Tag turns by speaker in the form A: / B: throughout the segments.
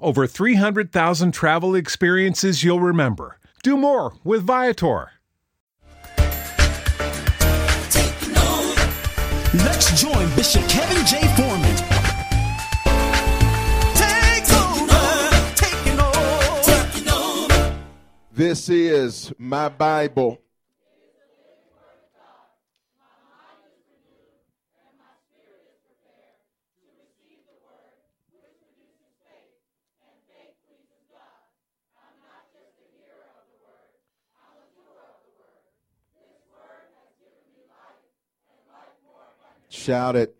A: over 300,000 travel experiences you'll remember. Do more with Viator.
B: Let's join Bishop Kevin J. Foreman. Take over, taking over.
C: This is my Bible. Shout it.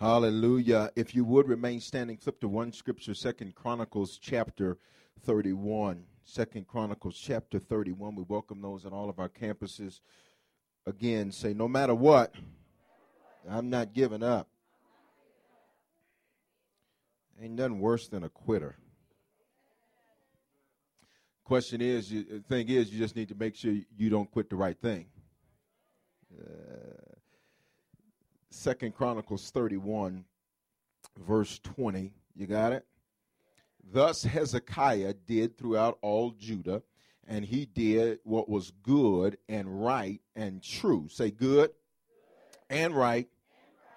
C: Hallelujah. If you would remain standing, flip to one scripture, Second Chronicles chapter 31. Second Chronicles chapter 31. We welcome those at all of our campuses. Again, say, no matter what, I'm not giving up. Ain't nothing worse than a quitter. Question is, you, thing is, you just need to make sure you don't quit the right thing. Uh, Second Chronicles 31, verse 20. You got it? Thus Hezekiah did throughout all Judah, and he did what was good and right and true. Say good and right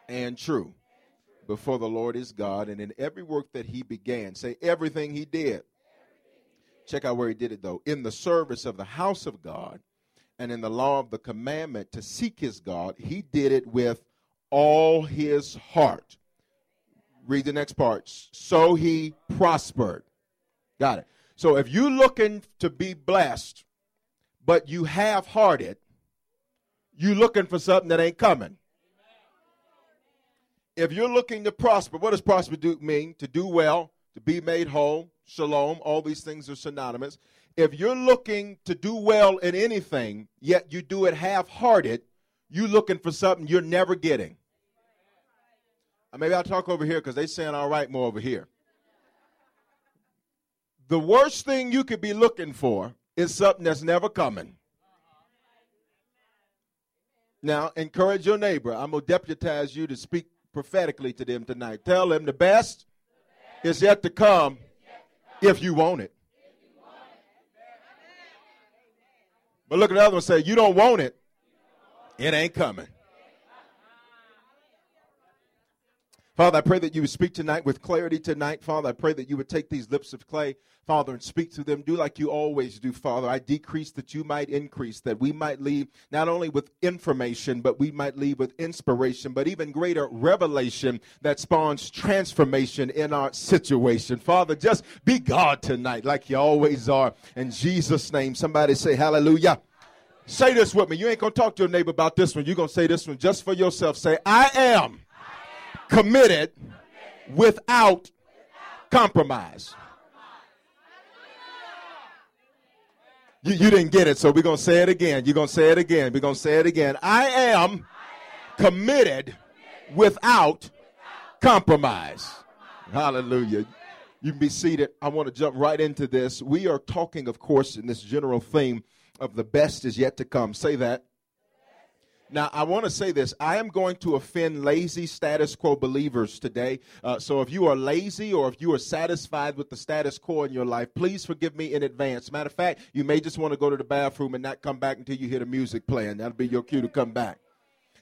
C: and true before the Lord his God, and in every work that he began. Say everything he did. Check out where he did it though. In the service of the house of God and in the law of the commandment to seek his God, he did it with all his heart. Read the next part. So he prospered. Got it. So if you're looking to be blessed, but you half hearted, you're looking for something that ain't coming. If you're looking to prosper, what does prosper do mean? To do well, to be made whole, shalom, all these things are synonymous. If you're looking to do well in anything, yet you do it half hearted, you're looking for something you're never getting. Uh, maybe I'll talk over here because they're saying all right more over here. The worst thing you could be looking for is something that's never coming. Now, encourage your neighbor. I'm going to deputize you to speak prophetically to them tonight. Tell them the best is yet to come if you want it. But look at the other one and say, You don't want it, it ain't coming. Father, I pray that you would speak tonight with clarity tonight. Father, I pray that you would take these lips of clay, Father, and speak to them. Do like you always do, Father. I decrease that you might increase, that we might leave not only with information, but we might leave with inspiration, but even greater revelation that spawns transformation in our situation. Father, just be God tonight, like you always are. In Jesus' name, somebody say hallelujah. Say this with me. You ain't going to talk to your neighbor about this one. You're going to say this one just for yourself. Say, I am committed without compromise. You, you didn't get it, so we're going to say it again. You're going to say it again. We're going to say it again. I am committed without compromise. Hallelujah. You can be seated. I want to jump right into this. We are talking, of course, in this general theme of the best is yet to come. Say that. Now, I want to say this. I am going to offend lazy status quo believers today. Uh, so if you are lazy or if you are satisfied with the status quo in your life, please forgive me in advance. Matter of fact, you may just want to go to the bathroom and not come back until you hear the music playing. That'll be your cue to come back.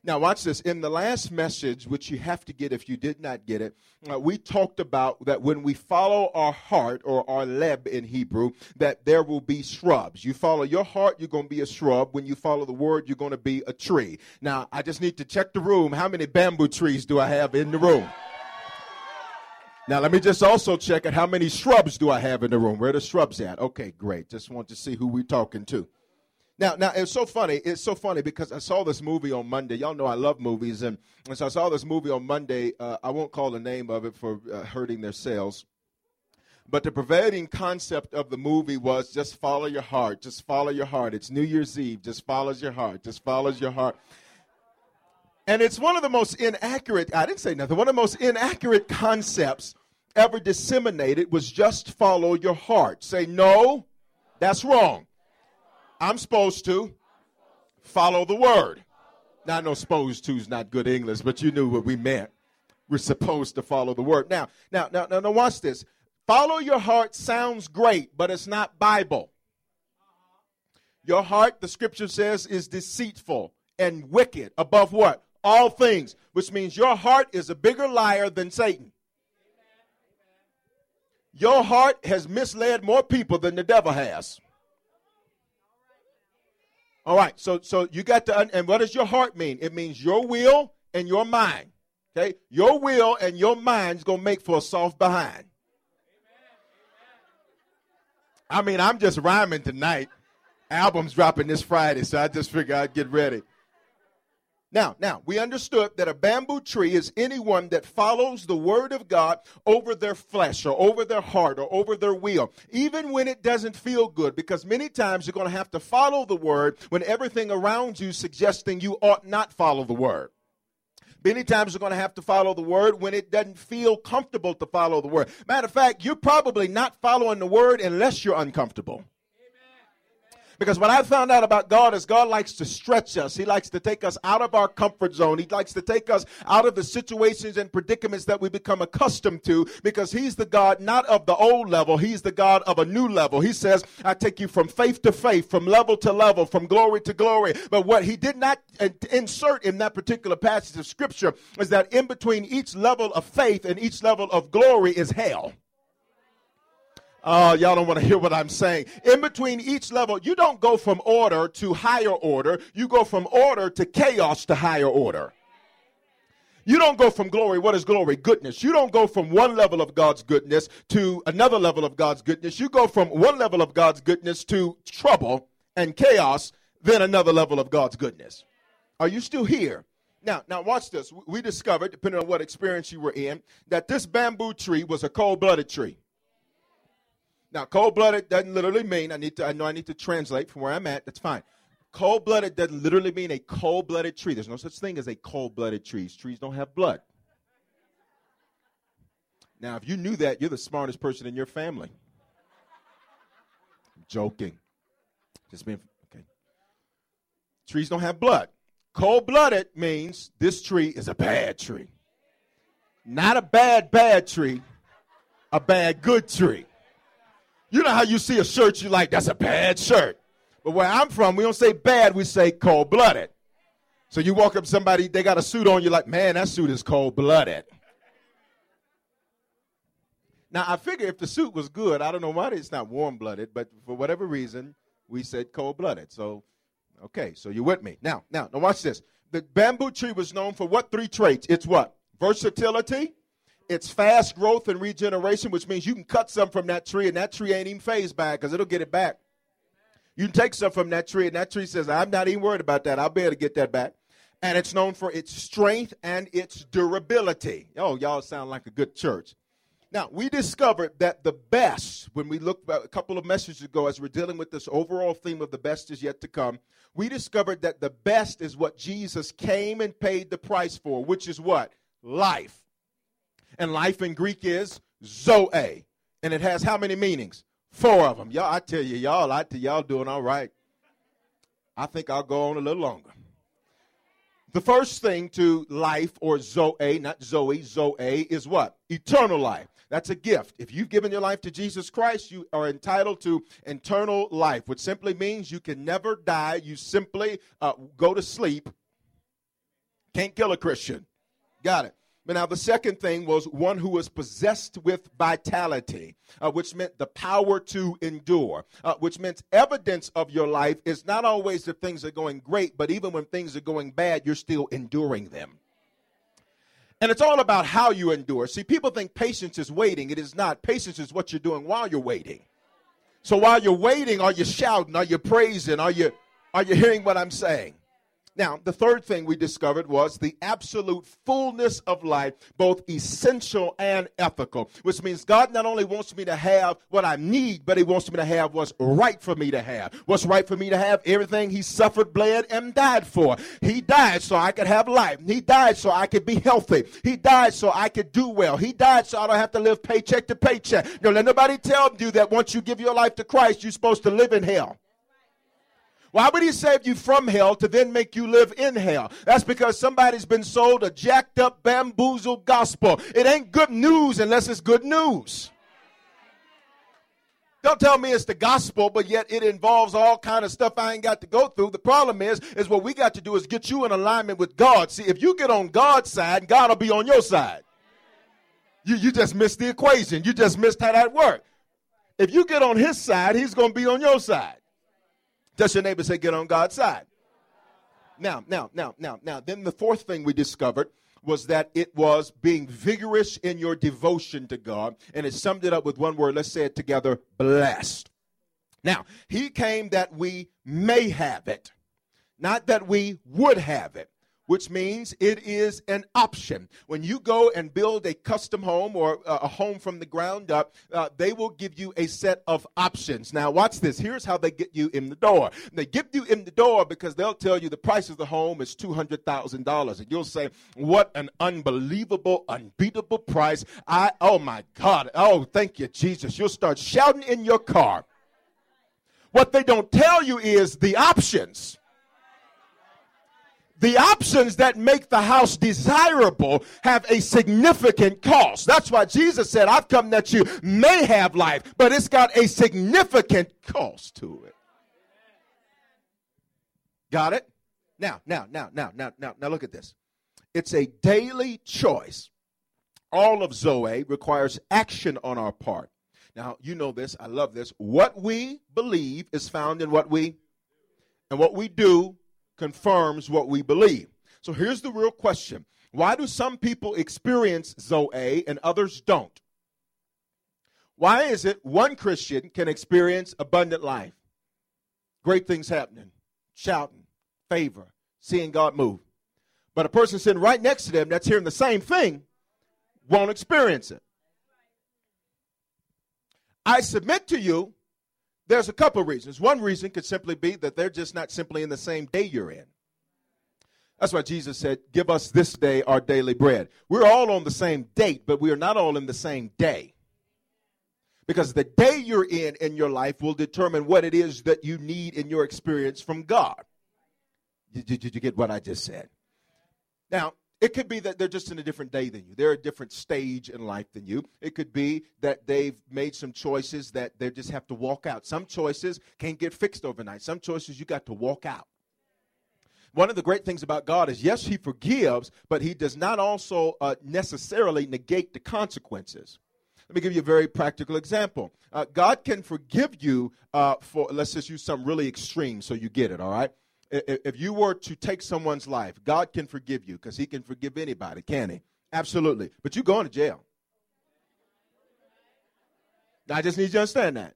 C: Now, watch this. In the last message, which you have to get if you did not get it, uh, we talked about that when we follow our heart, or our leb in Hebrew, that there will be shrubs. You follow your heart, you're going to be a shrub. When you follow the word, you're going to be a tree. Now, I just need to check the room. How many bamboo trees do I have in the room? Now, let me just also check it. How many shrubs do I have in the room? Where the shrubs at? Okay, great. Just want to see who we're talking to. Now, now it's so funny. It's so funny because I saw this movie on Monday. Y'all know I love movies, and, and so I saw this movie on Monday. Uh, I won't call the name of it for uh, hurting their sales, but the prevailing concept of the movie was just follow your heart. Just follow your heart. It's New Year's Eve. Just follows your heart. Just follows your heart. And it's one of the most inaccurate. I didn't say nothing. One of the most inaccurate concepts ever disseminated was just follow your heart. Say no, that's wrong. I'm supposed to follow the word. Now, I know supposed to is not good English, but you knew what we meant. We're supposed to follow the word. Now, now, now, now, now watch this. Follow your heart sounds great, but it's not Bible. Your heart, the scripture says, is deceitful and wicked above what? All things, which means your heart is a bigger liar than Satan. Your heart has misled more people than the devil has. All right, so so you got to, and what does your heart mean? It means your will and your mind. Okay, your will and your mind's gonna make for a soft behind. I mean, I'm just rhyming tonight. Album's dropping this Friday, so I just figured I'd get ready. Now, now, we understood that a bamboo tree is anyone that follows the word of God over their flesh or over their heart or over their will, even when it doesn't feel good, because many times you're going to have to follow the word when everything around you suggesting you ought not follow the word. Many times you're going to have to follow the word when it doesn't feel comfortable to follow the word. Matter of fact, you're probably not following the word unless you're uncomfortable. Because what I found out about God is God likes to stretch us. He likes to take us out of our comfort zone. He likes to take us out of the situations and predicaments that we become accustomed to because He's the God not of the old level, He's the God of a new level. He says, I take you from faith to faith, from level to level, from glory to glory. But what He did not insert in that particular passage of Scripture is that in between each level of faith and each level of glory is hell. Oh, y'all don't want to hear what I'm saying. In between each level, you don't go from order to higher order. You go from order to chaos to higher order. You don't go from glory. What is glory? Goodness. You don't go from one level of God's goodness to another level of God's goodness. You go from one level of God's goodness to trouble and chaos, then another level of God's goodness. Are you still here? Now, now watch this. We discovered, depending on what experience you were in, that this bamboo tree was a cold-blooded tree. Now, cold blooded doesn't literally mean I need to. I know I need to translate from where I'm at. That's fine. Cold blooded doesn't literally mean a cold blooded tree. There's no such thing as a cold blooded tree. Trees don't have blood. Now, if you knew that, you're the smartest person in your family. I'm joking. Just being okay. Trees don't have blood. Cold blooded means this tree is a bad tree. Not a bad, bad tree, a bad, good tree. You know how you see a shirt you like, that's a bad shirt. But where I'm from, we don't say bad, we say cold blooded. So you walk up to somebody, they got a suit on, you're like, man, that suit is cold blooded. Now, I figure if the suit was good, I don't know why it's not warm blooded, but for whatever reason, we said cold blooded. So, okay, so you're with me. Now, now, now watch this. The bamboo tree was known for what three traits? It's what? Versatility, it's fast growth and regeneration, which means you can cut some from that tree and that tree ain't even fazed by it because it'll get it back. You can take some from that tree and that tree says, I'm not even worried about that. I'll be able to get that back. And it's known for its strength and its durability. Oh, y'all sound like a good church. Now, we discovered that the best, when we looked a couple of messages ago, as we're dealing with this overall theme of the best is yet to come, we discovered that the best is what Jesus came and paid the price for, which is what? Life. And life in Greek is zoe. And it has how many meanings? Four of them. Y'all, I tell you, y'all, I tell y'all doing all right. I think I'll go on a little longer. The first thing to life, or Zoe, not Zoe, Zoe, is what? Eternal life. That's a gift. If you've given your life to Jesus Christ, you are entitled to eternal life, which simply means you can never die. You simply uh, go to sleep. Can't kill a Christian. Got it. But now the second thing was one who was possessed with vitality, uh, which meant the power to endure, uh, which meant evidence of your life is not always that things are going great, but even when things are going bad, you're still enduring them. And it's all about how you endure. See, people think patience is waiting. It is not. Patience is what you're doing while you're waiting. So while you're waiting, are you shouting? Are you praising? Are you are you hearing what I'm saying? Now, the third thing we discovered was the absolute fullness of life, both essential and ethical, which means God not only wants me to have what I need, but He wants me to have what's right for me to have. What's right for me to have? Everything He suffered, bled, and died for. He died so I could have life. He died so I could be healthy. He died so I could do well. He died so I don't have to live paycheck to paycheck. Don't let nobody tell you that once you give your life to Christ, you're supposed to live in hell. Why would he save you from hell to then make you live in hell? That's because somebody's been sold a jacked up, bamboozled gospel. It ain't good news unless it's good news. Don't tell me it's the gospel, but yet it involves all kind of stuff I ain't got to go through. The problem is, is what we got to do is get you in alignment with God. See, if you get on God's side, God will be on your side. You, you just missed the equation. You just missed how that worked. If you get on his side, he's going to be on your side. Does your neighbor say, get on God's side? Now, now, now, now, now. Then the fourth thing we discovered was that it was being vigorous in your devotion to God. And it summed it up with one word. Let's say it together blessed. Now, he came that we may have it, not that we would have it which means it is an option. When you go and build a custom home or a home from the ground up, uh, they will give you a set of options. Now, watch this. Here's how they get you in the door. They get you in the door because they'll tell you the price of the home is $200,000. And you'll say, What an unbelievable, unbeatable price. I, oh my God. Oh, thank you, Jesus. You'll start shouting in your car. What they don't tell you is the options the options that make the house desirable have a significant cost. That's why Jesus said, I've come that you may have life, but it's got a significant cost to it. Got it? Now, now, now, now, now, now, now look at this. It's a daily choice. All of Zoe requires action on our part. Now, you know this. I love this. What we believe is found in what we, and what we do confirms what we believe. So here's the real question Why do some people experience Zoe and others don't? Why is it one Christian can experience abundant life, great things happening, shouting, favor, seeing God move, but a person sitting right next to them that's hearing the same thing won't experience it? I submit to you there's a couple reasons. One reason could simply be that they're just not simply in the same day you're in. That's why Jesus said, Give us this day our daily bread. We're all on the same date, but we are not all in the same day. Because the day you're in in your life will determine what it is that you need in your experience from God. Did, did you get what I just said? Now, it could be that they're just in a different day than you. They're a different stage in life than you. It could be that they've made some choices that they just have to walk out. Some choices can't get fixed overnight. Some choices you got to walk out. One of the great things about God is, yes, He forgives, but He does not also uh, necessarily negate the consequences. Let me give you a very practical example. Uh, God can forgive you uh, for, let's just use some really extreme so you get it, all right? If you were to take someone's life, God can forgive you because He can forgive anybody, can He? Absolutely. But you're going to jail. I just need you to understand that.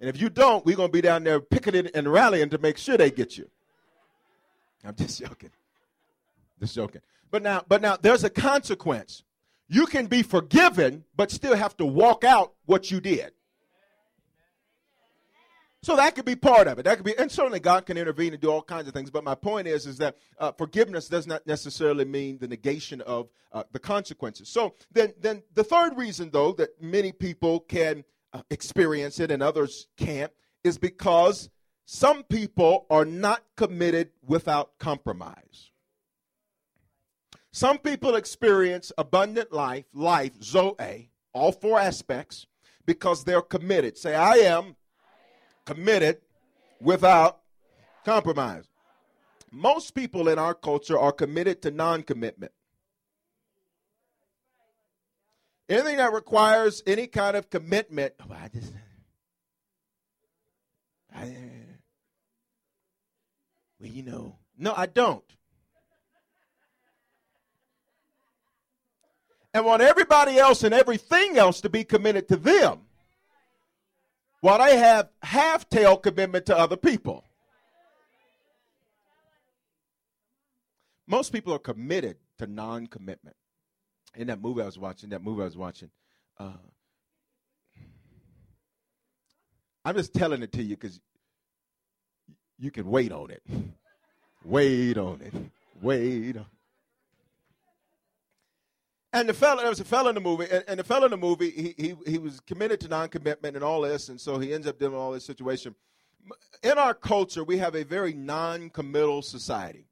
C: And if you don't, we're going to be down there picketing and rallying to make sure they get you. I'm just joking. Just joking. But now, but now there's a consequence. You can be forgiven, but still have to walk out what you did. So that could be part of it. That could be, and certainly God can intervene and do all kinds of things. But my point is, is that uh, forgiveness does not necessarily mean the negation of uh, the consequences. So then, then the third reason, though, that many people can uh, experience it and others can't, is because some people are not committed without compromise. Some people experience abundant life, life, Zoe, all four aspects, because they're committed. Say, I am committed without compromise. Most people in our culture are committed to non commitment. Anything that requires any kind of commitment, oh, I just, I, well, you know, no, I don't. And want everybody else and everything else to be committed to them, while they have half tail commitment to other people. Most people are committed to non commitment. In that movie I was watching, that movie I was watching, uh, I'm just telling it to you because you can wait on it. wait on it. Wait on and the fellow, there was a fellow in the movie, and, and the fellow in the movie, he, he, he was committed to non-commitment and all this, and so he ends up dealing with all this situation. In our culture, we have a very non-committal society.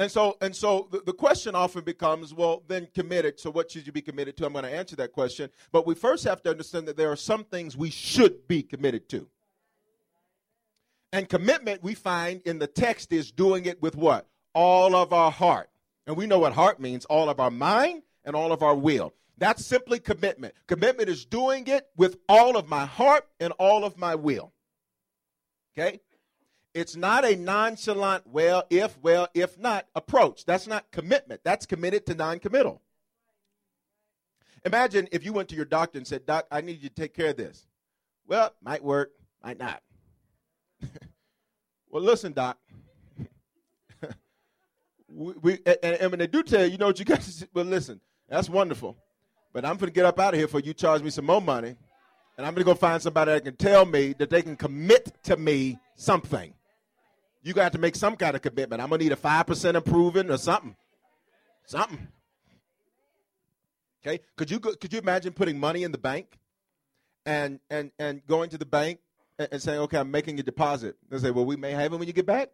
C: And so, and so the, the question often becomes, well, then committed. So, what should you be committed to? I'm going to answer that question. But we first have to understand that there are some things we should be committed to. And commitment, we find in the text, is doing it with what? All of our heart. And we know what heart means all of our mind and all of our will. That's simply commitment. Commitment is doing it with all of my heart and all of my will. Okay? It's not a nonchalant, well, if, well, if not approach. That's not commitment. That's committed to non committal. Imagine if you went to your doctor and said, Doc, I need you to take care of this. Well, might work, might not. well, listen, Doc. We, we and, and, when they do tell you, you know what you got to Well, listen, that's wonderful. But I'm going to get up out of here for you charge me some more money. And I'm going to go find somebody that can tell me that they can commit to me something you got to make some kind of commitment. I'm gonna need a five percent improvement or something, something. Okay, could you could you imagine putting money in the bank, and and and going to the bank and, and saying, okay, I'm making a deposit. They say, well, we may have it when you get back,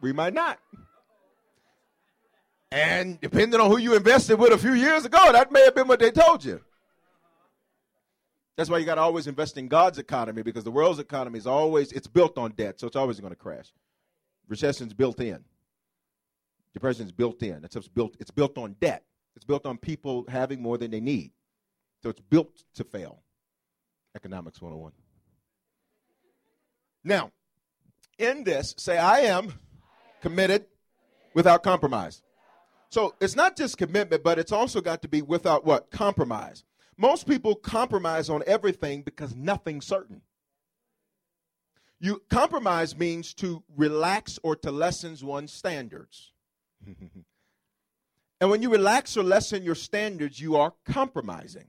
C: we might not. And depending on who you invested with a few years ago, that may have been what they told you. That's why you got to always invest in God's economy because the world's economy is always it's built on debt, so it's always going to crash. Recession's built in. Depression's built in. It's built, it's built on debt. It's built on people having more than they need. So it's built to fail. Economics 101. Now, in this, say, I am committed without compromise. So it's not just commitment, but it's also got to be without what? Compromise. Most people compromise on everything because nothing's certain. You compromise means to relax or to lessen one's standards. and when you relax or lessen your standards, you are compromising.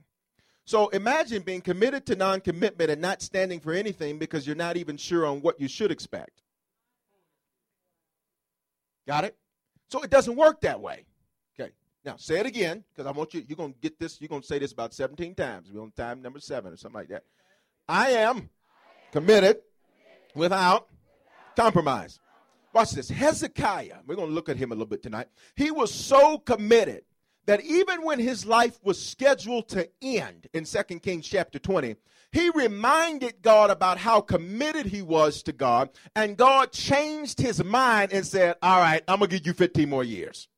C: So imagine being committed to non commitment and not standing for anything because you're not even sure on what you should expect. Got it? So it doesn't work that way. Now say it again because I want you, you're to get this, you're to say this about 17 times. We're on time number seven or something like that. I am committed without compromise. Watch this. Hezekiah, we're to look at him a little bit tonight. He was so committed that even when his life was scheduled to end in 2 Kings chapter 20, he reminded God about how committed he was to God, and God changed his mind and said, All right, I'm going to give you 15 more years.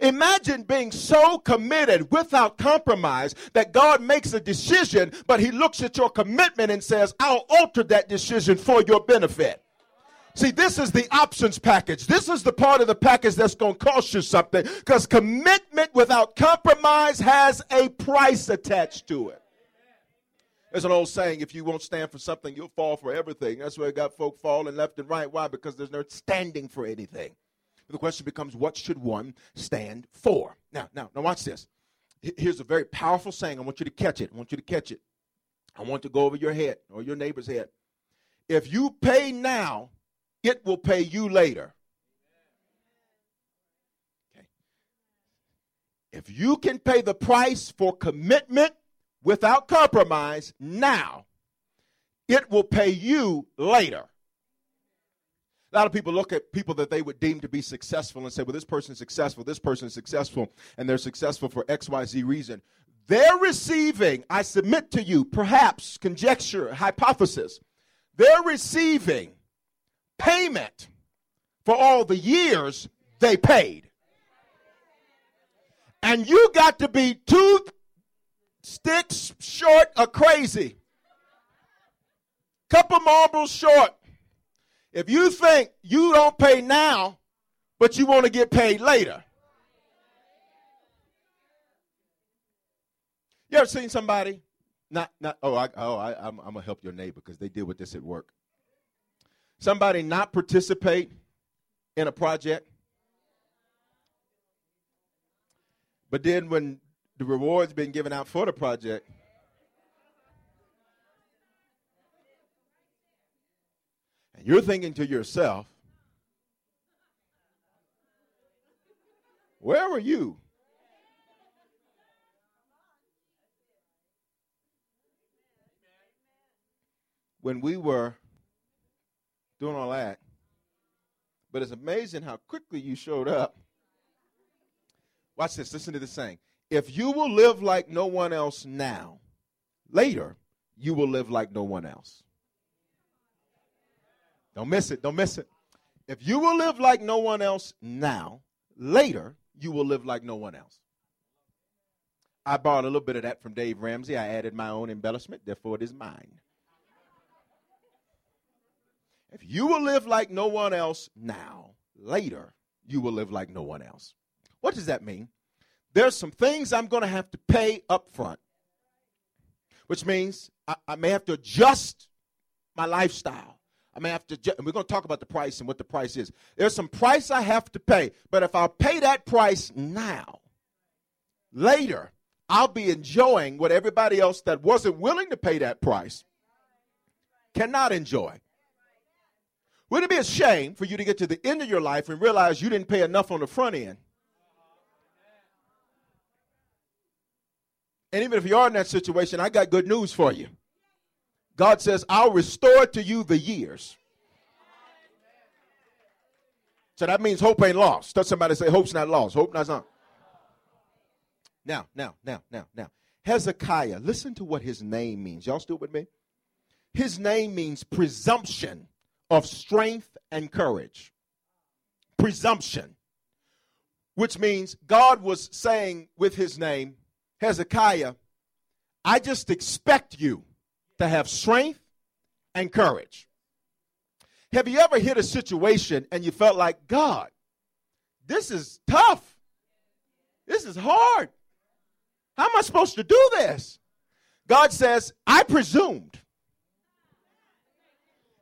C: Imagine being so committed without compromise that God makes a decision, but He looks at your commitment and says, I'll alter that decision for your benefit. See, this is the options package. This is the part of the package that's going to cost you something because commitment without compromise has a price attached to it. There's an old saying if you won't stand for something, you'll fall for everything. That's why I got folk falling left and right. Why? Because there's no standing for anything. The question becomes, what should one stand for? Now, now, now watch this. Here's a very powerful saying. I want you to catch it. I want you to catch it. I want to go over your head or your neighbor's head. If you pay now, it will pay you later. Okay. If you can pay the price for commitment without compromise now, it will pay you later. A lot of people look at people that they would deem to be successful and say, well, this person's successful, this person's successful, and they're successful for XYZ reason. They're receiving, I submit to you, perhaps conjecture, hypothesis, they're receiving payment for all the years they paid. And you got to be two sticks short of crazy. Couple marbles short. If you think you don't pay now, but you want to get paid later. You ever seen somebody? Not, not. Oh, I, oh, I, I'm, I'm gonna help your neighbor because they deal with this at work. Somebody not participate in a project, but then when the reward's been given out for the project, you're thinking to yourself, where were you? When we were doing all that, but it's amazing how quickly you showed up. Watch this. Listen to this saying. If you will live like no one else now, later, you will live like no one else. Don't miss it. Don't miss it. If you will live like no one else now, later, you will live like no one else. I borrowed a little bit of that from Dave Ramsey. I added my own embellishment, therefore it is mine. If you will live like no one else now, later, you will live like no one else. What does that mean? There's some things I'm going to have to pay up front, which means I, I may have to adjust my lifestyle. I may have to, ju- and we're going to talk about the price and what the price is. There's some price I have to pay, but if I pay that price now, later, I'll be enjoying what everybody else that wasn't willing to pay that price cannot enjoy. Wouldn't it be a shame for you to get to the end of your life and realize you didn't pay enough on the front end? And even if you are in that situation, I got good news for you. God says, I'll restore to you the years. So that means hope ain't lost. Does somebody say hope's not lost? Hope not lost. Now, now, now, now, now. Hezekiah, listen to what his name means. Y'all still with me? His name means presumption of strength and courage. Presumption, which means God was saying with his name, Hezekiah, I just expect you to have strength and courage. Have you ever hit a situation and you felt like, God, this is tough? This is hard. How am I supposed to do this? God says, I presumed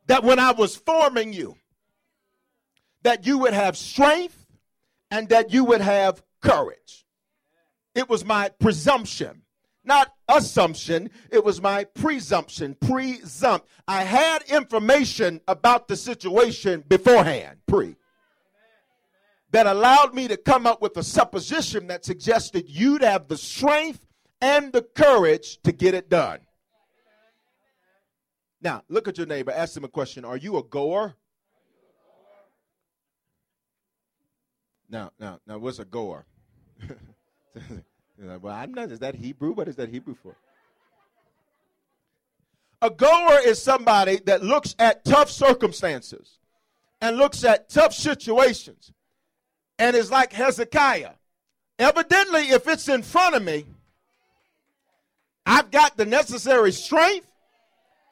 C: that when I was forming you, that you would have strength and that you would have courage. It was my presumption, not assumption. It was my presumption, presumpt. I had information about the situation beforehand, pre, that allowed me to come up with a supposition that suggested you'd have the strength and the courage to get it done. Now, look at your neighbor, ask him a question Are you a goer? Now, now, now, what's a goer? well, I'm not. Is that Hebrew? What is that Hebrew for? A goer is somebody that looks at tough circumstances and looks at tough situations and is like Hezekiah. Evidently, if it's in front of me, I've got the necessary strength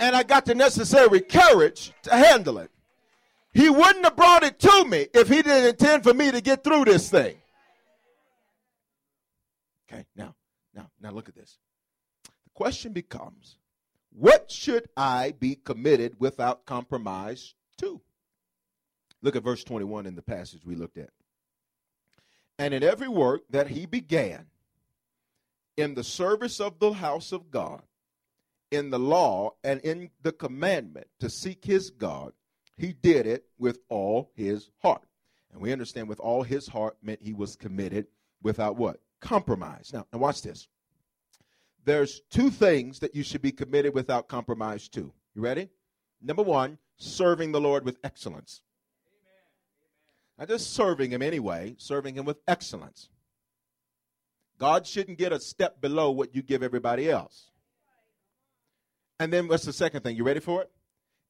C: and I got the necessary courage to handle it. He wouldn't have brought it to me if he didn't intend for me to get through this thing. Okay, now, now, now look at this. The question becomes what should I be committed without compromise to? Look at verse 21 in the passage we looked at. And in every work that he began in the service of the house of God, in the law and in the commandment to seek his God, he did it with all his heart. And we understand with all his heart meant he was committed without what? Compromise. Now, now watch this. There's two things that you should be committed without compromise to. You ready? Number one, serving the Lord with excellence. Not just serving Him anyway, serving Him with excellence. God shouldn't get a step below what you give everybody else. And then what's the second thing? You ready for it?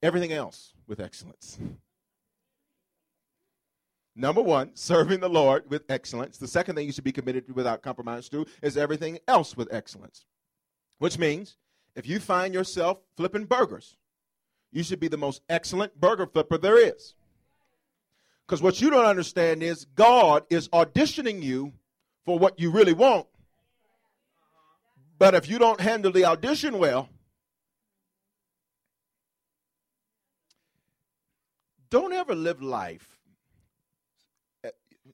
C: Everything else with excellence. Number one, serving the Lord with excellence. The second thing you should be committed to without compromise to is everything else with excellence. Which means if you find yourself flipping burgers, you should be the most excellent burger flipper there is. Because what you don't understand is God is auditioning you for what you really want. But if you don't handle the audition well, don't ever live life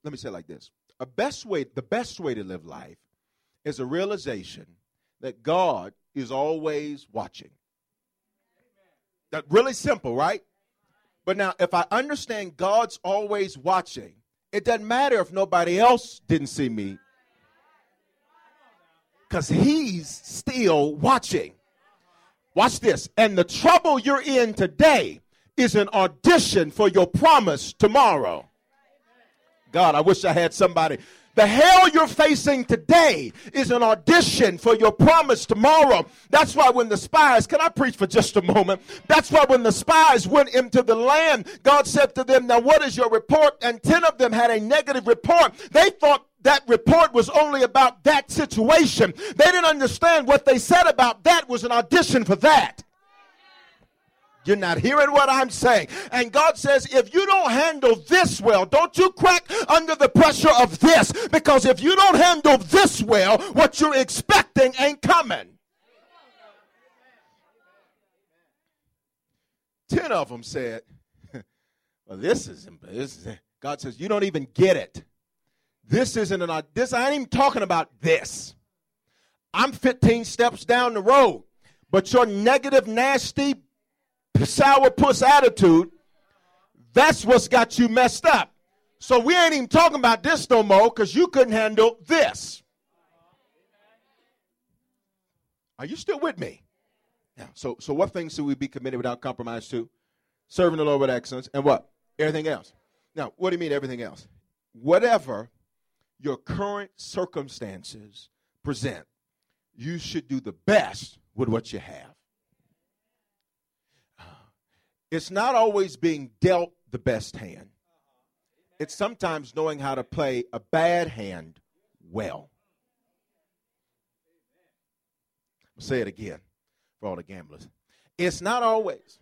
C: let me say it like this. A best way the best way to live life is a realization that god is always watching. That really simple right? But now if i understand god's always watching it doesn't matter if nobody else didn't see me because he's still watching. Watch this. And the trouble you're in today is an audition for your promise tomorrow God, I wish I had somebody. The hell you're facing today is an audition for your promise tomorrow. That's why when the spies, can I preach for just a moment? That's why when the spies went into the land, God said to them, Now what is your report? And 10 of them had a negative report. They thought that report was only about that situation. They didn't understand what they said about that was an audition for that. You're not hearing what I'm saying. And God says, if you don't handle this well, don't you crack under the pressure of this. Because if you don't handle this well, what you're expecting ain't coming. Ten of them said, well, this is, this is, God says, you don't even get it. This isn't an, this, I ain't even talking about this. I'm 15 steps down the road. But your negative, nasty, sourpuss attitude, that's what's got you messed up. So we ain't even talking about this no more because you couldn't handle this. Are you still with me? Yeah. So, so what things should we be committed without compromise to? Serving the Lord with excellence and what? Everything else. Now, what do you mean everything else? Whatever your current circumstances present, you should do the best with what you have. It's not always being dealt the best hand. It's sometimes knowing how to play a bad hand well. I'll say it again for all the gamblers. It's not always,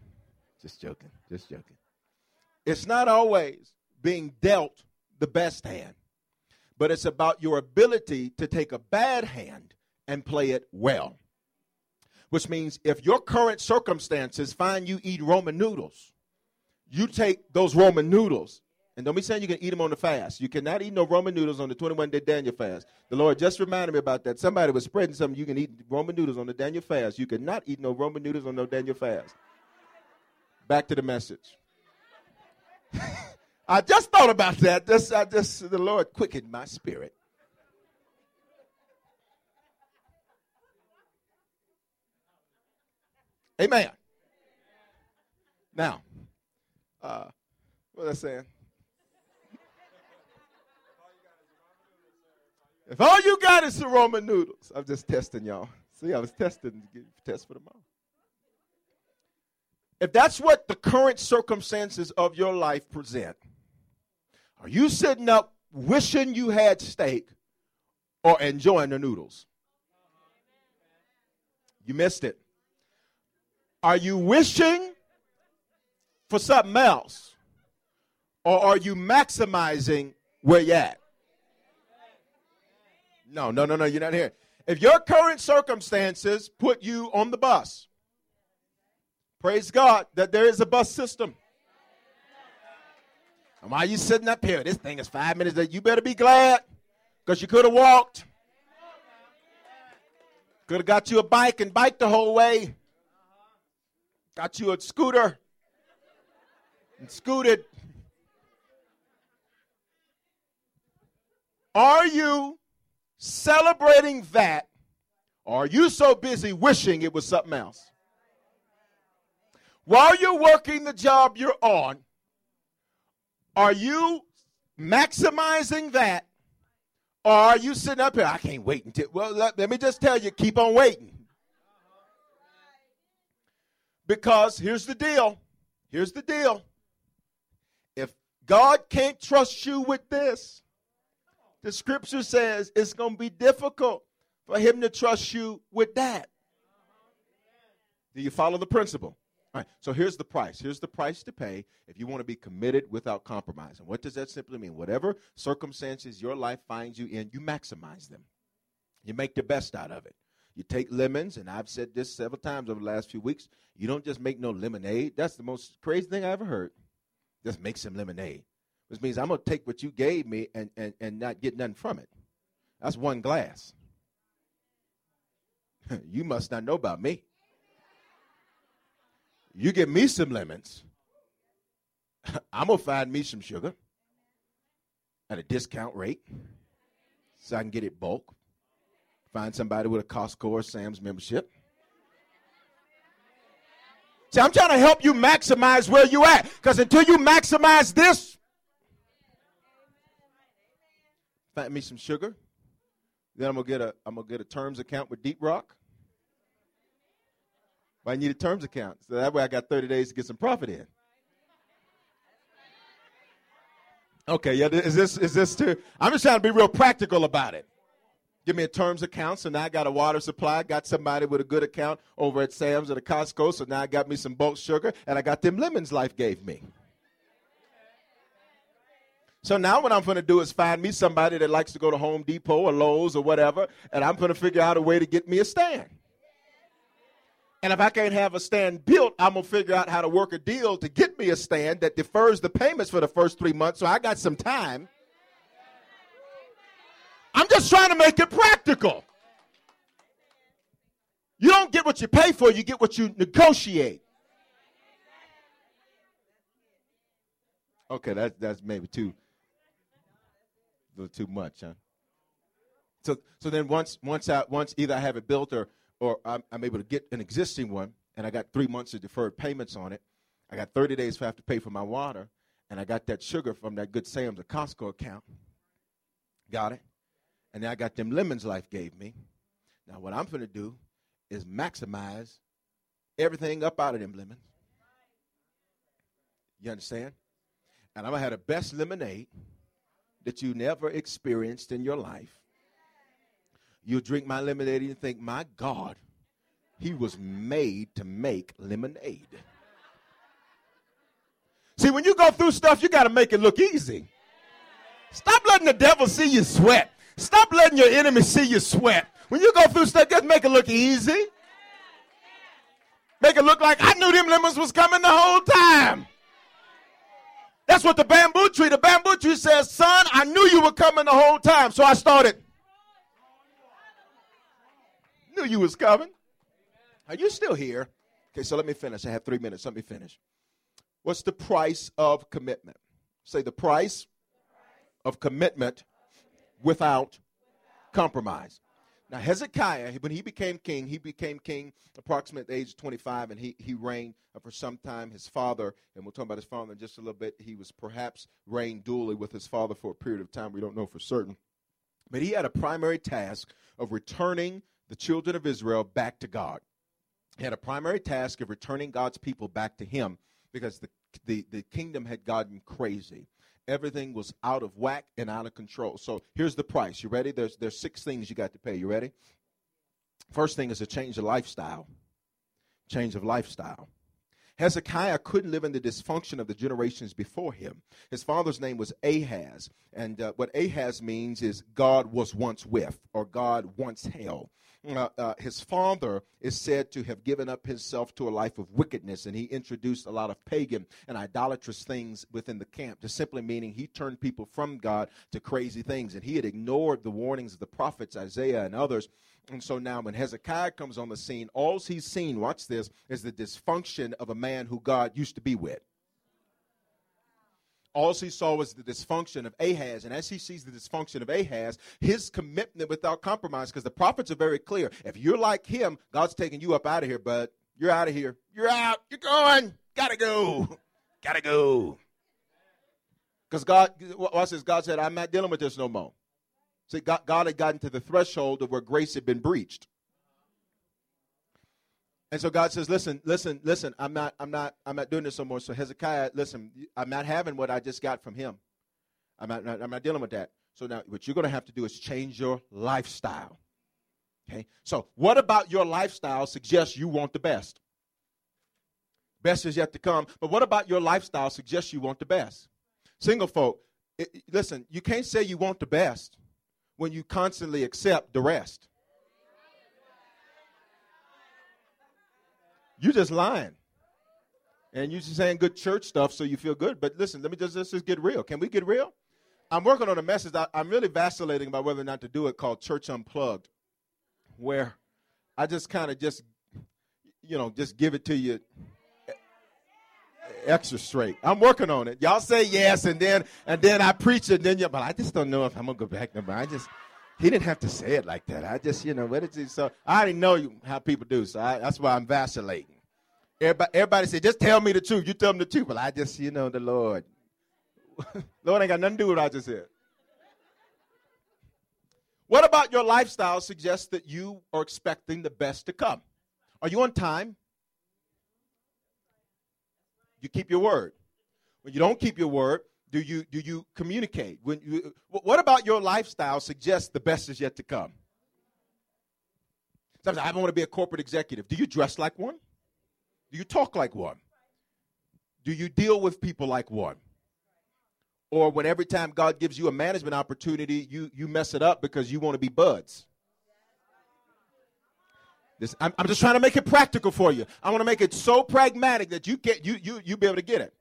C: just joking, just joking. It's not always being dealt the best hand, but it's about your ability to take a bad hand and play it well which means if your current circumstances find you eat Roman noodles, you take those Roman noodles. And don't be saying you can eat them on the fast. You cannot eat no Roman noodles on the 21 day Daniel fast. The Lord just reminded me about that. Somebody was spreading something. You can eat Roman noodles on the Daniel fast. You cannot eat no Roman noodles on no Daniel fast. Back to the message. I just thought about that. Just, I just, the Lord quickened my spirit. Amen. Now, uh, what was I saying? If all you got is some Roman noodles, I'm just testing y'all. See, I was testing to test for the tomorrow. If that's what the current circumstances of your life present, are you sitting up wishing you had steak or enjoying the noodles? You missed it. Are you wishing for something else? Or are you maximizing where you're at? No, no, no, no, you're not here. If your current circumstances put you on the bus, praise God that there is a bus system. And why are you sitting up here? This thing is five minutes. You better be glad because you could have walked. Could have got you a bike and biked the whole way. Got you a scooter and scooted. Are you celebrating that? Or are you so busy wishing it was something else? While you're working the job you're on, are you maximizing that? Or are you sitting up here? I can't wait until. Well, let, let me just tell you, keep on waiting. Because here's the deal. Here's the deal. If God can't trust you with this, the scripture says it's going to be difficult for him to trust you with that. Do you follow the principle? All right, so here's the price. Here's the price to pay if you want to be committed without compromise. And what does that simply mean? Whatever circumstances your life finds you in, you maximize them. You make the best out of it. You take lemons, and I've said this several times over the last few weeks. You don't just make no lemonade. That's the most crazy thing I ever heard. Just make some lemonade. Which means I'm going to take what you gave me and, and, and not get nothing from it. That's one glass. you must not know about me. You give me some lemons, I'm to find me some sugar at a discount rate so I can get it bulk. Find somebody with a Costco or Sam's membership. See, I'm trying to help you maximize where you at. Because until you maximize this, find me some sugar. Then I'm gonna get a I'm gonna get a terms account with Deep Rock. But I need a terms account. So that way I got 30 days to get some profit in. Okay, yeah, is this is this too? I'm just trying to be real practical about it. Give me a terms account, so now I got a water supply. Got somebody with a good account over at Sam's or the Costco, so now I got me some bulk sugar, and I got them lemons life gave me. So now what I'm going to do is find me somebody that likes to go to Home Depot or Lowe's or whatever, and I'm going to figure out a way to get me a stand. And if I can't have a stand built, I'm going to figure out how to work a deal to get me a stand that defers the payments for the first three months so I got some time I'm just trying to make it practical. You don't get what you pay for, you get what you negotiate. Okay, that's that's maybe too too much, huh? So so then once once I once either I have it built or or I'm, I'm able to get an existing one and I got three months of deferred payments on it. I got 30 days for I have to pay for my water, and I got that sugar from that Good Sam's or Costco account. Got it? And I got them lemons life gave me. Now, what I'm going to do is maximize everything up out of them lemons. You understand? And I'm going to have the best lemonade that you never experienced in your life. You'll drink my lemonade and you think, my God, he was made to make lemonade. See, when you go through stuff, you got to make it look easy. Stop letting the devil see you sweat. Stop letting your enemy see you sweat. When you go through stuff, just make it look easy. Make it look like I knew them lemons was coming the whole time. That's what the bamboo tree, the bamboo tree says, son, I knew you were coming the whole time. So I started. Knew you was coming. Are you still here? Okay, so let me finish. I have three minutes. Let me finish. What's the price of commitment? Say the price of commitment without compromise. Now, Hezekiah, when he became king, he became king approximately the age of 25, and he, he reigned uh, for some time. His father, and we'll talk about his father in just a little bit, he was perhaps reigned dually with his father for a period of time. We don't know for certain. But he had a primary task of returning the children of Israel back to God. He had a primary task of returning God's people back to him because the, the, the kingdom had gotten crazy everything was out of whack and out of control. So here's the price. You ready? There's there's six things you got to pay. You ready? First thing is a change of lifestyle. Change of lifestyle. Hezekiah couldn't live in the dysfunction of the generations before him. His father's name was Ahaz. And uh, what Ahaz means is God was once with, or God once held. Uh, uh, his father is said to have given up himself to a life of wickedness, and he introduced a lot of pagan and idolatrous things within the camp, just simply meaning he turned people from God to crazy things. And he had ignored the warnings of the prophets, Isaiah and others. And so now, when Hezekiah comes on the scene, all he's seen, watch this, is the dysfunction of a man who God used to be with all he saw was the dysfunction of Ahaz. And as he sees the dysfunction of Ahaz, his commitment without compromise, because the prophets are very clear. If you're like him, God's taking you up out of here, but You're out of here. You're out. You're going. Gotta go. Gotta go. Because God, watch this. God said, I'm not dealing with this no more. See, God, God had gotten to the threshold of where grace had been breached. And so God says, "Listen, listen, listen. I'm not, I'm not, I'm not doing this no more." So Hezekiah, listen, I'm not having what I just got from him. I'm not, I'm not dealing with that. So now, what you're going to have to do is change your lifestyle. Okay. So, what about your lifestyle suggests you want the best? Best is yet to come. But what about your lifestyle suggests you want the best? Single folk, it, listen, you can't say you want the best when you constantly accept the rest. You're just lying. And you're just saying good church stuff so you feel good. But listen, let me just, let's just get real. Can we get real? I'm working on a message. I, I'm really vacillating about whether or not to do it called Church Unplugged, where I just kind of just, you know, just give it to you extra straight. I'm working on it. Y'all say yes, and then and then I preach it, then you, but I just don't know if I'm gonna go back. But I just he didn't have to say it like that. I just, you know, what is it? So I already know how people do. So I, that's why I'm vacillating. Everybody, everybody say, just tell me the truth. You tell them the truth. But I just, you know, the Lord. Lord ain't got nothing to do with what I just said. What about your lifestyle suggests that you are expecting the best to come? Are you on time? You keep your word. When you don't keep your word, do you do you communicate? When you, what about your lifestyle suggests the best is yet to come? Sometimes I don't want to be a corporate executive. Do you dress like one? Do you talk like one? Do you deal with people like one? Or when every time God gives you a management opportunity, you you mess it up because you want to be buds. This, I'm, I'm just trying to make it practical for you. I want to make it so pragmatic that you get you you you be able to get it.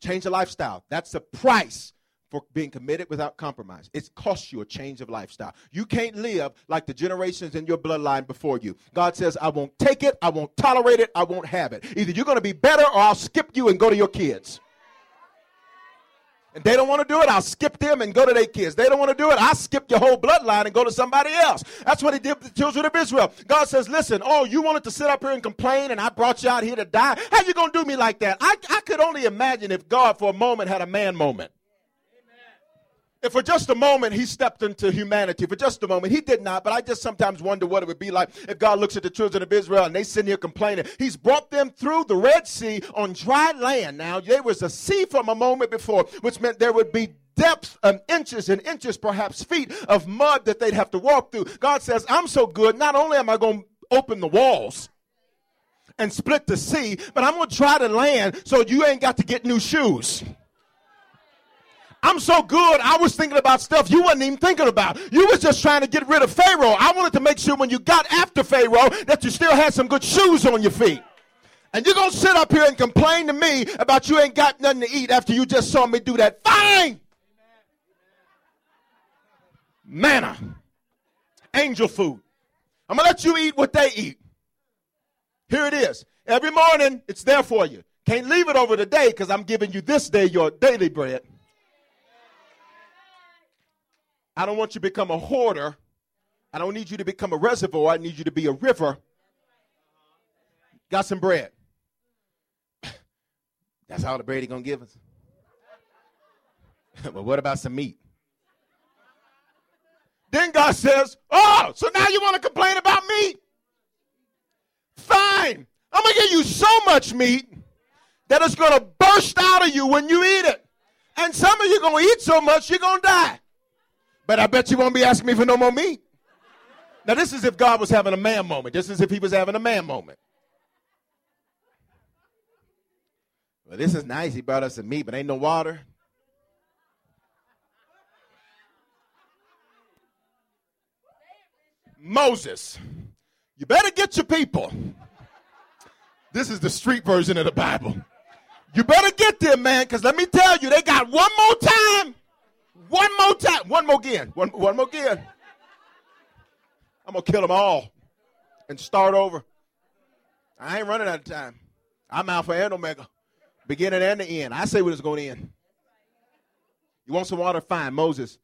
C: Change the lifestyle. That's the price for being committed without compromise. It costs you a change of lifestyle. You can't live like the generations in your bloodline before you. God says, I won't take it, I won't tolerate it, I won't have it. Either you're going to be better or I'll skip you and go to your kids. And they don't want to do it, I'll skip them and go to their kids. They don't want to do it, I'll skip your whole bloodline and go to somebody else. That's what he did with the children of Israel. God says, listen, oh, you wanted to sit up here and complain and I brought you out here to die? How you going to do me like that? I, I could only imagine if God for a moment had a man moment. If for just a moment he stepped into humanity, for just a moment, he did not, but I just sometimes wonder what it would be like if God looks at the children of Israel and they sit here complaining. He's brought them through the Red Sea on dry land. Now, there was a sea from a moment before, which meant there would be depth of inches and inches, perhaps feet of mud that they'd have to walk through. God says, I'm so good, not only am I going to open the walls, and split the sea, but I'm going to try to land so you ain't got to get new shoes. I'm so good, I was thinking about stuff you wasn't even thinking about. You was just trying to get rid of Pharaoh. I wanted to make sure when you got after Pharaoh that you still had some good shoes on your feet. And you're going to sit up here and complain to me about you ain't got nothing to eat after you just saw me do that. Fine. Manna. Angel food. I'm going to let you eat what they eat. Here it is. Every morning, it's there for you. Can't leave it over the day because I'm giving you this day your daily bread. I don't want you to become a hoarder. I don't need you to become a reservoir. I need you to be a river. Got some bread. That's all the bread he's to give us. but what about some meat? Then God says, Oh, so now you want to complain about meat? Fine. I'm to give you so much meat that it's to burst out of you when you eat it. And some of you to eat so much, you're to die. But I bet you won't be asking me for no more meat. Now, this is if God was having a man moment. This is if he was having a man moment. Well, this is nice. He brought us some meat, but ain't no water. Moses, you better get your people. This is the street version of the Bible. You better get there, man, because let me tell you, they got one more time one more time. One more again. One, one more again. I'm going to kill them all and start over. I ain't running out of time. I'm Alpha and Omega, beginning and the end. I say when it's going to end. You want some water? Fine. Moses,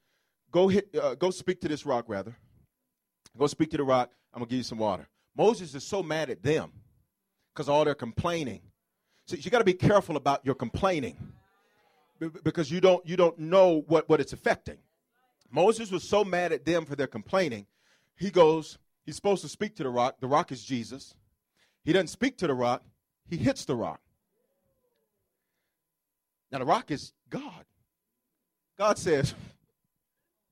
C: go hit. Uh, go speak to this rock. Rather, go speak to the rock. I'm gonna give you some water. Moses is so mad at them because all they're complaining. So you got to be careful about your complaining because you don't you don't know what, what it's affecting. Moses was so mad at them for their complaining. He goes, he's supposed to speak to the rock. The rock is Jesus. He doesn't speak to the rock, he hits the rock. Now, the rock is God. God says,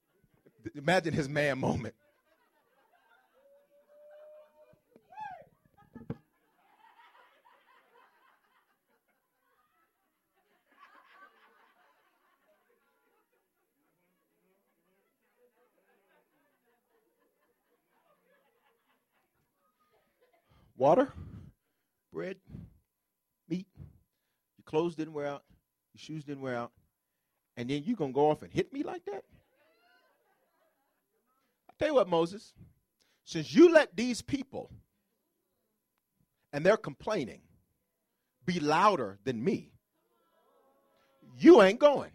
C: imagine his man moment. Water, bread, meat. Your clothes didn't wear out. Your shoes didn't wear out. And then you to go off and hit me like that? I tell you what, Moses, since you let these people and they're complaining be louder than me, you ain't going.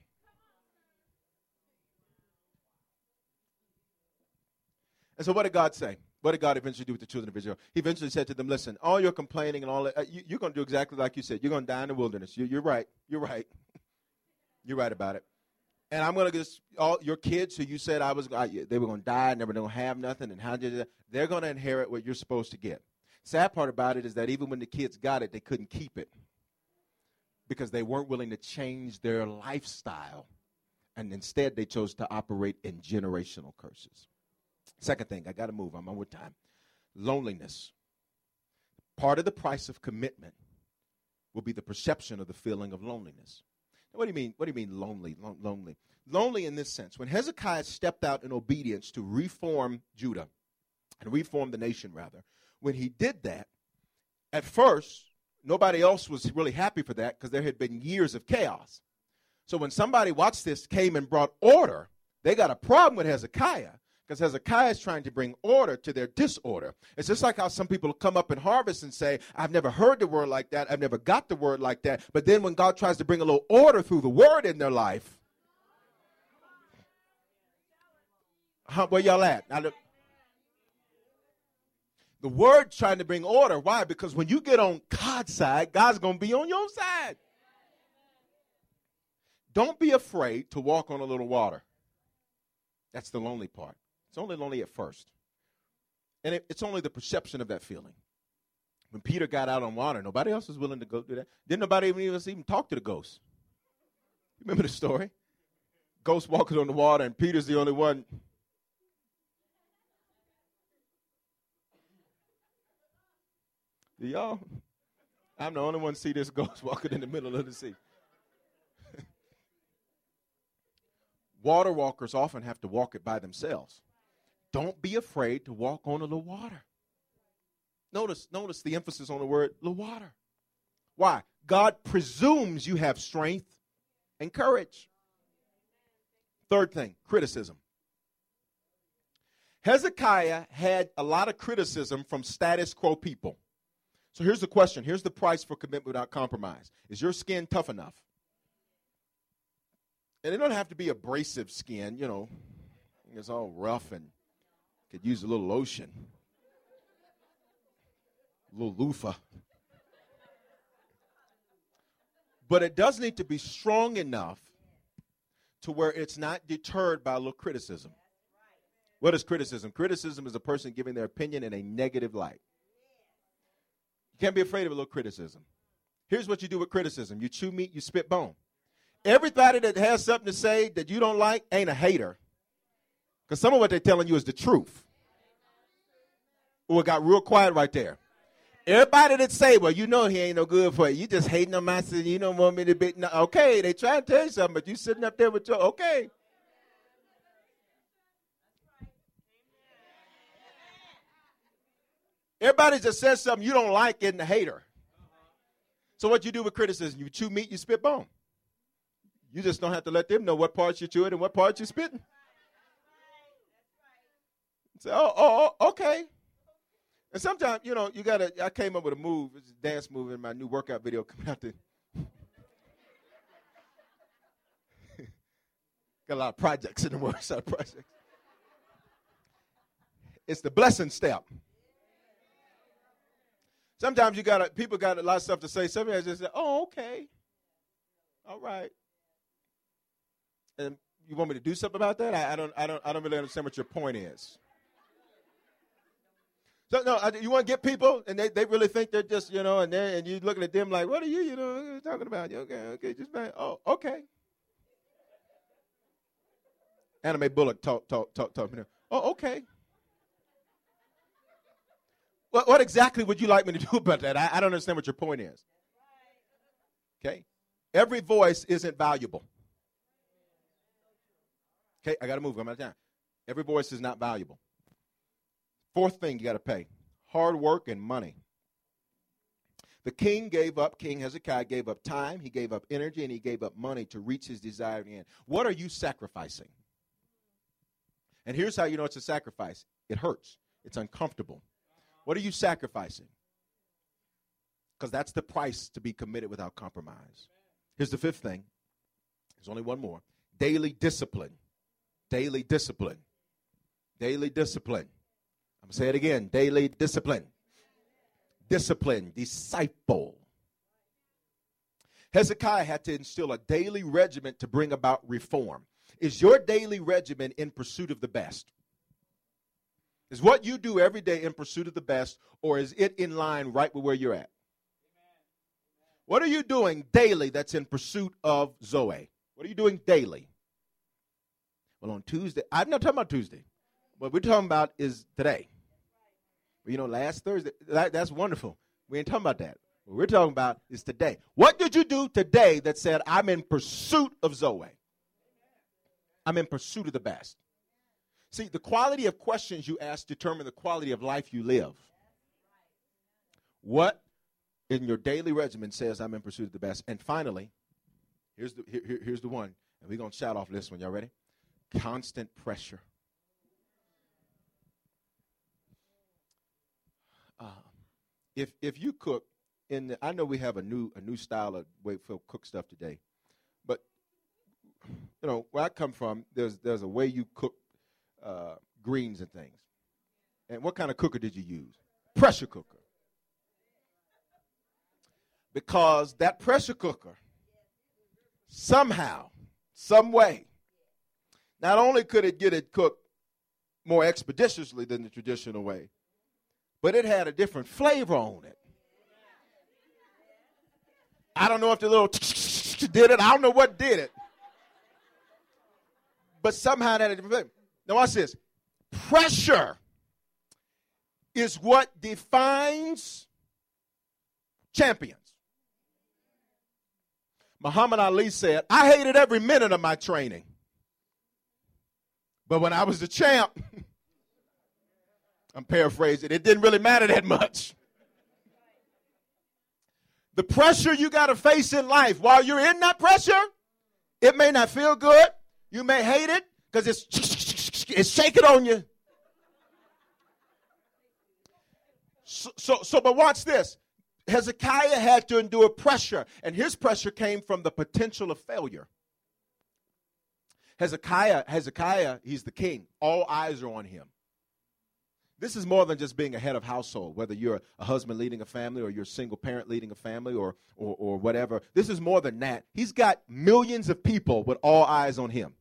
C: And so, what did God say? What did God eventually do with the children of Israel? He eventually said to them, Listen, all your complaining and all that, uh, you, are going to do exactly like you said. You're going to die in the wilderness. You, you're right. You're right. you're right about it. And I'm going to just, all your kids who you said I was, I, they were going to die, never going to have nothing, and how did it, they're going to inherit what you're supposed to get. Sad part about it is that even when the kids got it, they couldn't keep it because they weren't willing to change their lifestyle. And instead, they chose to operate in generational curses. Second thing, I got to move. I'm with time. Loneliness. Part of the price of commitment will be the perception of the feeling of loneliness. Now, what do you mean? What do you mean lonely? lonely. Lonely in this sense. When Hezekiah stepped out in obedience to reform Judah and reform the nation, rather, when he did that, at first nobody else was really happy for that because there had been years of chaos. So when somebody watched this, came and brought order, they got a problem with Hezekiah because Hezekiah is trying to bring order to their disorder. It's just like how some people come up in harvest and say, I've never heard the word like that. I've never got the word like that. But then when God tries to bring a little order through the word in their life, huh, where y'all at? Now, the, the word trying to bring order. Why? Because when you get on God's side, God's going to be on your side. Don't be afraid to walk on a little water. That's the lonely part. Only lonely at first. And it, it's only the perception of that feeling. When Peter got out on water, nobody else was willing to go do that. Didn't nobody even, even talk to the ghost. Remember the story? Ghost walking on the water, and Peter's the only one. Y'all? I'm the only one see this ghost walking in the middle of the sea. Water walkers often have to walk it by themselves. Don't be afraid to walk on the water. Notice, notice the emphasis on the word the water. Why? God presumes you have strength and courage. Third thing, criticism. Hezekiah had a lot of criticism from status quo people. So here's the question. Here's the price for commitment without compromise. Is your skin tough enough? And it don't have to be abrasive skin, you know. It's all rough and could use a little lotion, a little loofah. But it does need to be strong enough to where it's not deterred by a little criticism. What is criticism? Criticism is a person giving their opinion in a negative light. You can't be afraid of a little criticism. Here's what you do with criticism you chew meat, you spit bone. Everybody that has something to say that you don't like ain't a hater. Because some of what they're telling you is the truth. Oh, it got real quiet right there. Everybody that say, well, you know he ain't no good for you. You just hating on my son. You don't want me to be. No, okay, they try to tell you something, but you sitting up there with your, okay. Everybody just says something you don't like in the hater. So what you do with criticism? You chew meat, you spit bone. You just don't have to let them know what parts you chewing and what parts you're spitting. Say, oh, oh, oh, okay. And sometimes, you know, you gotta. I came up with a move, it's a dance move in my new workout video coming out. Got a lot of projects in the workshop projects. It's the blessing step. Sometimes you got to, people got a lot of stuff to say. Sometimes just say, "Oh, okay, all right." And you want me to do something about that? I, I don't. I don't. I don't really understand what your point is. So no, I, you want to get people, and they, they really think they're just you know, and they and you looking at them like, what are you you know talking about? Okay, okay, just man. Oh, okay. Anime Bullock talk talk talk talk. Oh, okay. What, what exactly would you like me to do about that? I, I don't understand what your point is. Okay, every voice isn't valuable. Okay, I got to move. I'm out of time. Every voice is not valuable. Fourth thing you got to pay hard work and money. The king gave up, King Hezekiah gave up time, he gave up energy, and he gave up money to reach his desired end. What are you sacrificing? And here's how you know it's a sacrifice it hurts, it's uncomfortable. What are you sacrificing? Because that's the price to be committed without compromise. Here's the fifth thing there's only one more daily discipline. Daily discipline. Daily discipline. I'm going to say it again daily discipline. Discipline, disciple. Hezekiah had to instill a daily regiment to bring about reform. Is your daily regimen in pursuit of the best? Is what you do every day in pursuit of the best, or is it in line right with where you're at? What are you doing daily that's in pursuit of Zoe? What are you doing daily? Well, on Tuesday, I'm not talking about Tuesday. What we're talking about is today. You know, last Thursday, that, that's wonderful. We ain't talking about that. What we're talking about is today. What did you do today that said, I'm in pursuit of Zoe? I'm in pursuit of the best. See, the quality of questions you ask determine the quality of life you live. What in your daily regimen says, I'm in pursuit of the best? And finally, here's the, here, here's the one, and we're going to shout off this one. Y'all ready? Constant pressure. Uh, if if you cook in the, I know we have a new a new style of way for cook stuff today, but you know where I come from, there's there's a way you cook uh, greens and things. And what kind of cooker did you use? Pressure cooker. Because that pressure cooker somehow, some way, not only could it get it cooked more expeditiously than the traditional way, but it had a different flavor on it. I don't know if the little did it. I don't know what did it. But somehow it had a different flavor. Now watch this. Pressure is what defines champions. Muhammad Ali said, I hated every minute of my training. But when I was the champ, I'm paraphrasing, it didn't really matter that much. The pressure you got to face in life, while you're in that pressure, it may not feel good. You may hate it because it's, it's shaking on you. So, so, so, but watch this. Hezekiah had to endure pressure, and his pressure came from the potential of failure. Hezekiah, Hezekiah, he's the king. All eyes are on him. This is more than just being a head of household, whether you're a husband leading a family or you're a single parent leading a family or, or, or whatever. This is more than that. He's got millions of people with all eyes on him.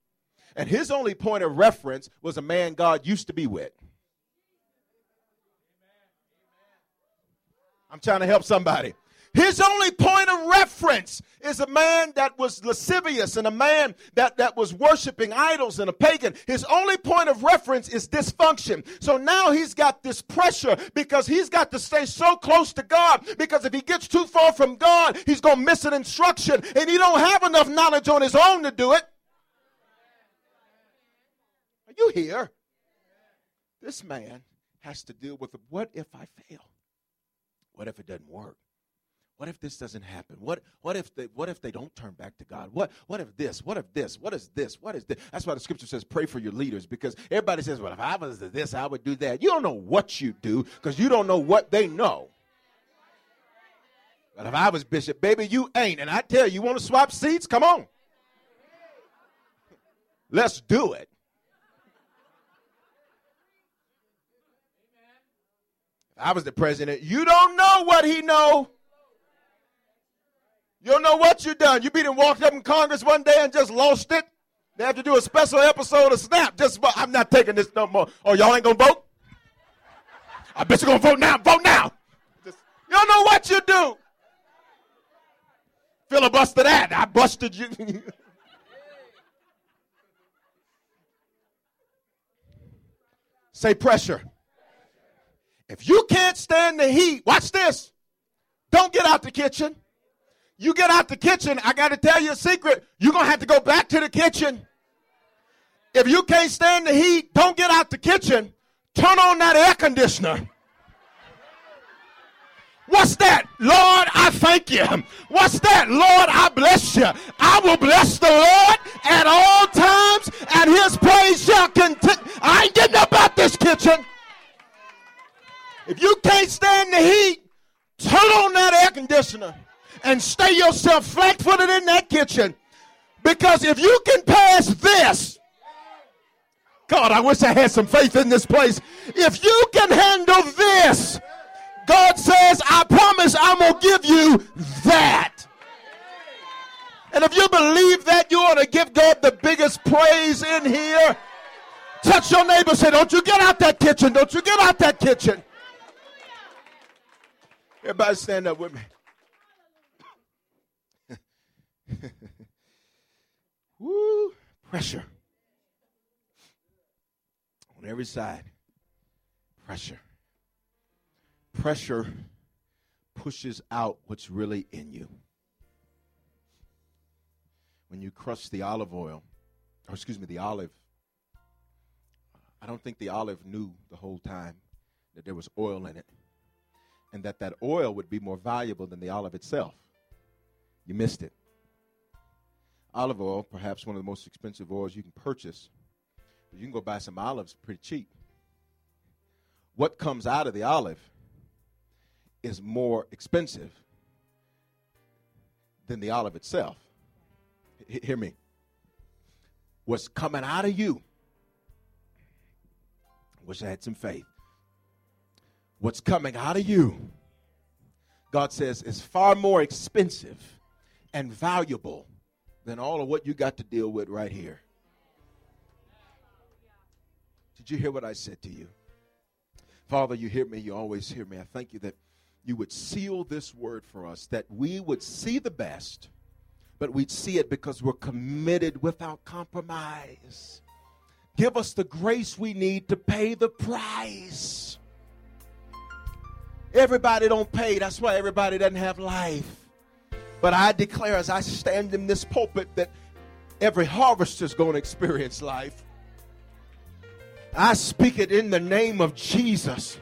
C: And his only point of reference was a man God used to be with. I'm trying to help somebody. His only point of reference is a man that was lascivious and a man that, that was worshiping idols and a pagan. His only point of reference is dysfunction. So now he's got this pressure because he's got to stay so close to God because if he gets too far from God, he's going to miss an instruction and he don't have enough knowledge on his own to do it. Are you here? This man has to deal with what if I fail? What if it doesn't work? What if this doesn't happen? What what if they what if they don't turn back to God? What what if this? What if this? What is this? What is this? That's why the scripture says pray for your leaders because everybody says, Well, if I was this, I would do that. You don't know what you do because you don't know what they know. But if I was bishop, baby, you ain't. And I tell you, you want to swap seats? Come on. Let's do it. I was the president. You don't know what he know. You don't know what you done. You beat him walked up in Congress one day and just lost it. They have to do a special episode of Snap. Just I'm not taking this no more. Oh, y'all ain't gonna vote? I bet you're gonna vote now. Vote now. Just, you don't know what you do. Filibuster that. I busted you. Say pressure. If you can't stand the heat, watch this. Don't get out the kitchen. You get out the kitchen, I got to tell you a secret. You're going to have to go back to the kitchen. If you can't stand the heat, don't get out the kitchen. Turn on that air conditioner. What's that? Lord, I thank you. What's that? Lord, I bless you. I will bless the Lord at all times, and his praise shall continue. I ain't getting up out this kitchen. If you can't stand the heat, turn on that air conditioner and stay yourself flat footed in that kitchen. Because if you can pass this, God, I wish I had some faith in this place. If you can handle this, God says, I promise I'm going to give you that. And if you believe that, you ought to give God the biggest praise in here. Touch your neighbor, say, Don't you get out that kitchen. Don't you get out that kitchen. Everybody stand up with me. Woo, pressure. On every side. Pressure. Pressure pushes out what's really in you. When you crush the olive oil, or excuse me, the olive, I don't think the olive knew the whole time that there was oil in it and that that oil would be more valuable than the olive itself. You missed it. Olive oil, perhaps one of the most expensive oils you can purchase, you can go buy some olives pretty cheap. What comes out of the olive is more expensive than the olive itself. H- hear me. What's coming out of you, wish I had some faith. What's coming out of you, God says, is far more expensive and valuable than all of what you got to deal with right here. Did you hear what I said to you? Father, you hear me. You always hear me. I thank you that you would seal this word for us, that we would see the best, but we'd see it because we're committed without compromise. Give us the grace we need to pay the price. Everybody don't pay. That's why everybody doesn't have life. But I declare as I stand in this pulpit that every harvester is going to experience life. I speak it in the name of Jesus.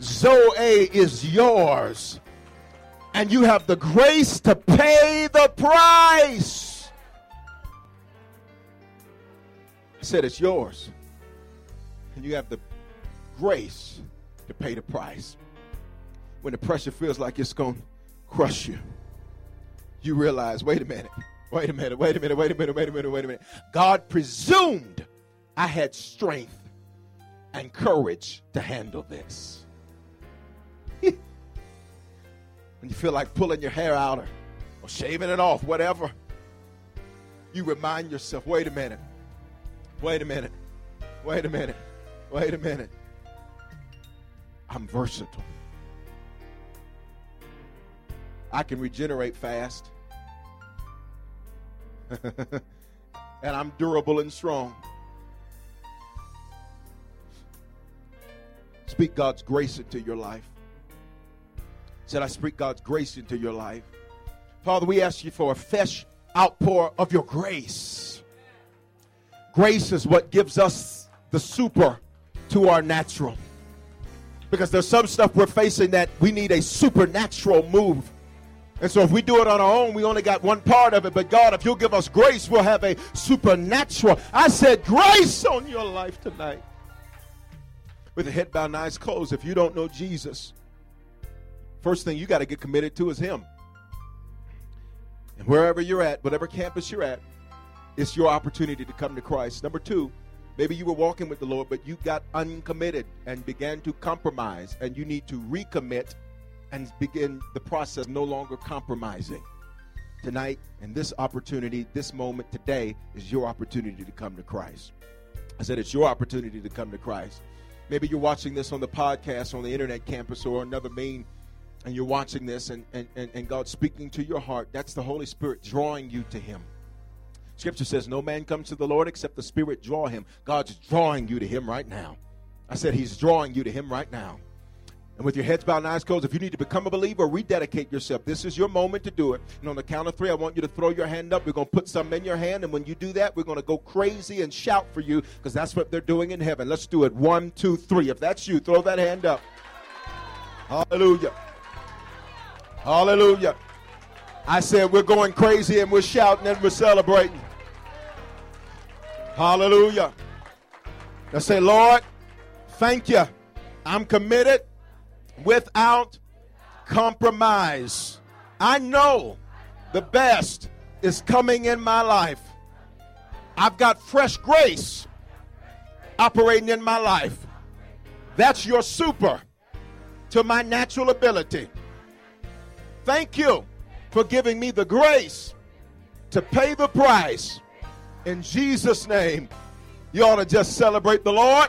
C: Zoe is yours. And you have the grace to pay the price. I said it's yours. And you have the grace to pay the price. When the pressure feels like it's going to crush you, you realize wait a minute, wait a minute, wait a minute, wait a minute, wait a minute, wait a minute. God presumed I had strength and courage to handle this. when you feel like pulling your hair out or, or shaving it off, whatever, you remind yourself wait a minute, wait a minute, wait a minute, wait a minute. I'm versatile. I can regenerate fast. and I'm durable and strong. Speak God's grace into your life. Said, I speak God's grace into your life. Father, we ask you for a fresh outpour of your grace. Grace is what gives us the super to our natural. Because there's some stuff we're facing that we need a supernatural move. And so if we do it on our own, we only got one part of it. But God, if you'll give us grace, we'll have a supernatural. I said grace on your life tonight. With a head bowed and eyes closed, if you don't know Jesus, first thing you got to get committed to is Him. And wherever you're at, whatever campus you're at, it's your opportunity to come to Christ. Number two, Maybe you were walking with the Lord, but you got uncommitted and began to compromise, and you need to recommit and begin the process no longer compromising. Tonight, and this opportunity, this moment today, is your opportunity to come to Christ. I said it's your opportunity to come to Christ. Maybe you're watching this on the podcast, on the internet campus, or another main, and you're watching this, and, and, and, and God's speaking to your heart. That's the Holy Spirit drawing you to Him. Scripture says, No man comes to the Lord except the Spirit draw him. God's drawing you to Him right now. I said, He's drawing you to Him right now. And with your heads bowed and eyes closed, if you need to become a believer, rededicate yourself. This is your moment to do it. And on the count of three, I want you to throw your hand up. We're going to put some in your hand. And when you do that, we're going to go crazy and shout for you because that's what they're doing in heaven. Let's do it. One, two, three. If that's you, throw that hand up. Hallelujah. Hallelujah. I said we're going crazy and we're shouting and we're celebrating. Hallelujah. Let's say, Lord, thank you. I'm committed without compromise. I know the best is coming in my life. I've got fresh grace operating in my life. That's your super to my natural ability. Thank you for giving me the grace to pay the price. In Jesus' name, you ought to just celebrate the Lord.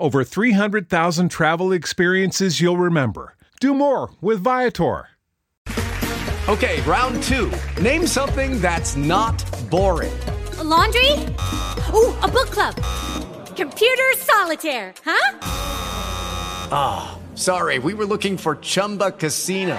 A: over 300,000 travel experiences you'll remember. Do more with Viator.
D: Okay, round two. Name something that's not boring.
E: A laundry? Ooh, a book club. Computer solitaire, huh?
D: Ah, sorry, we were looking for Chumba Casino.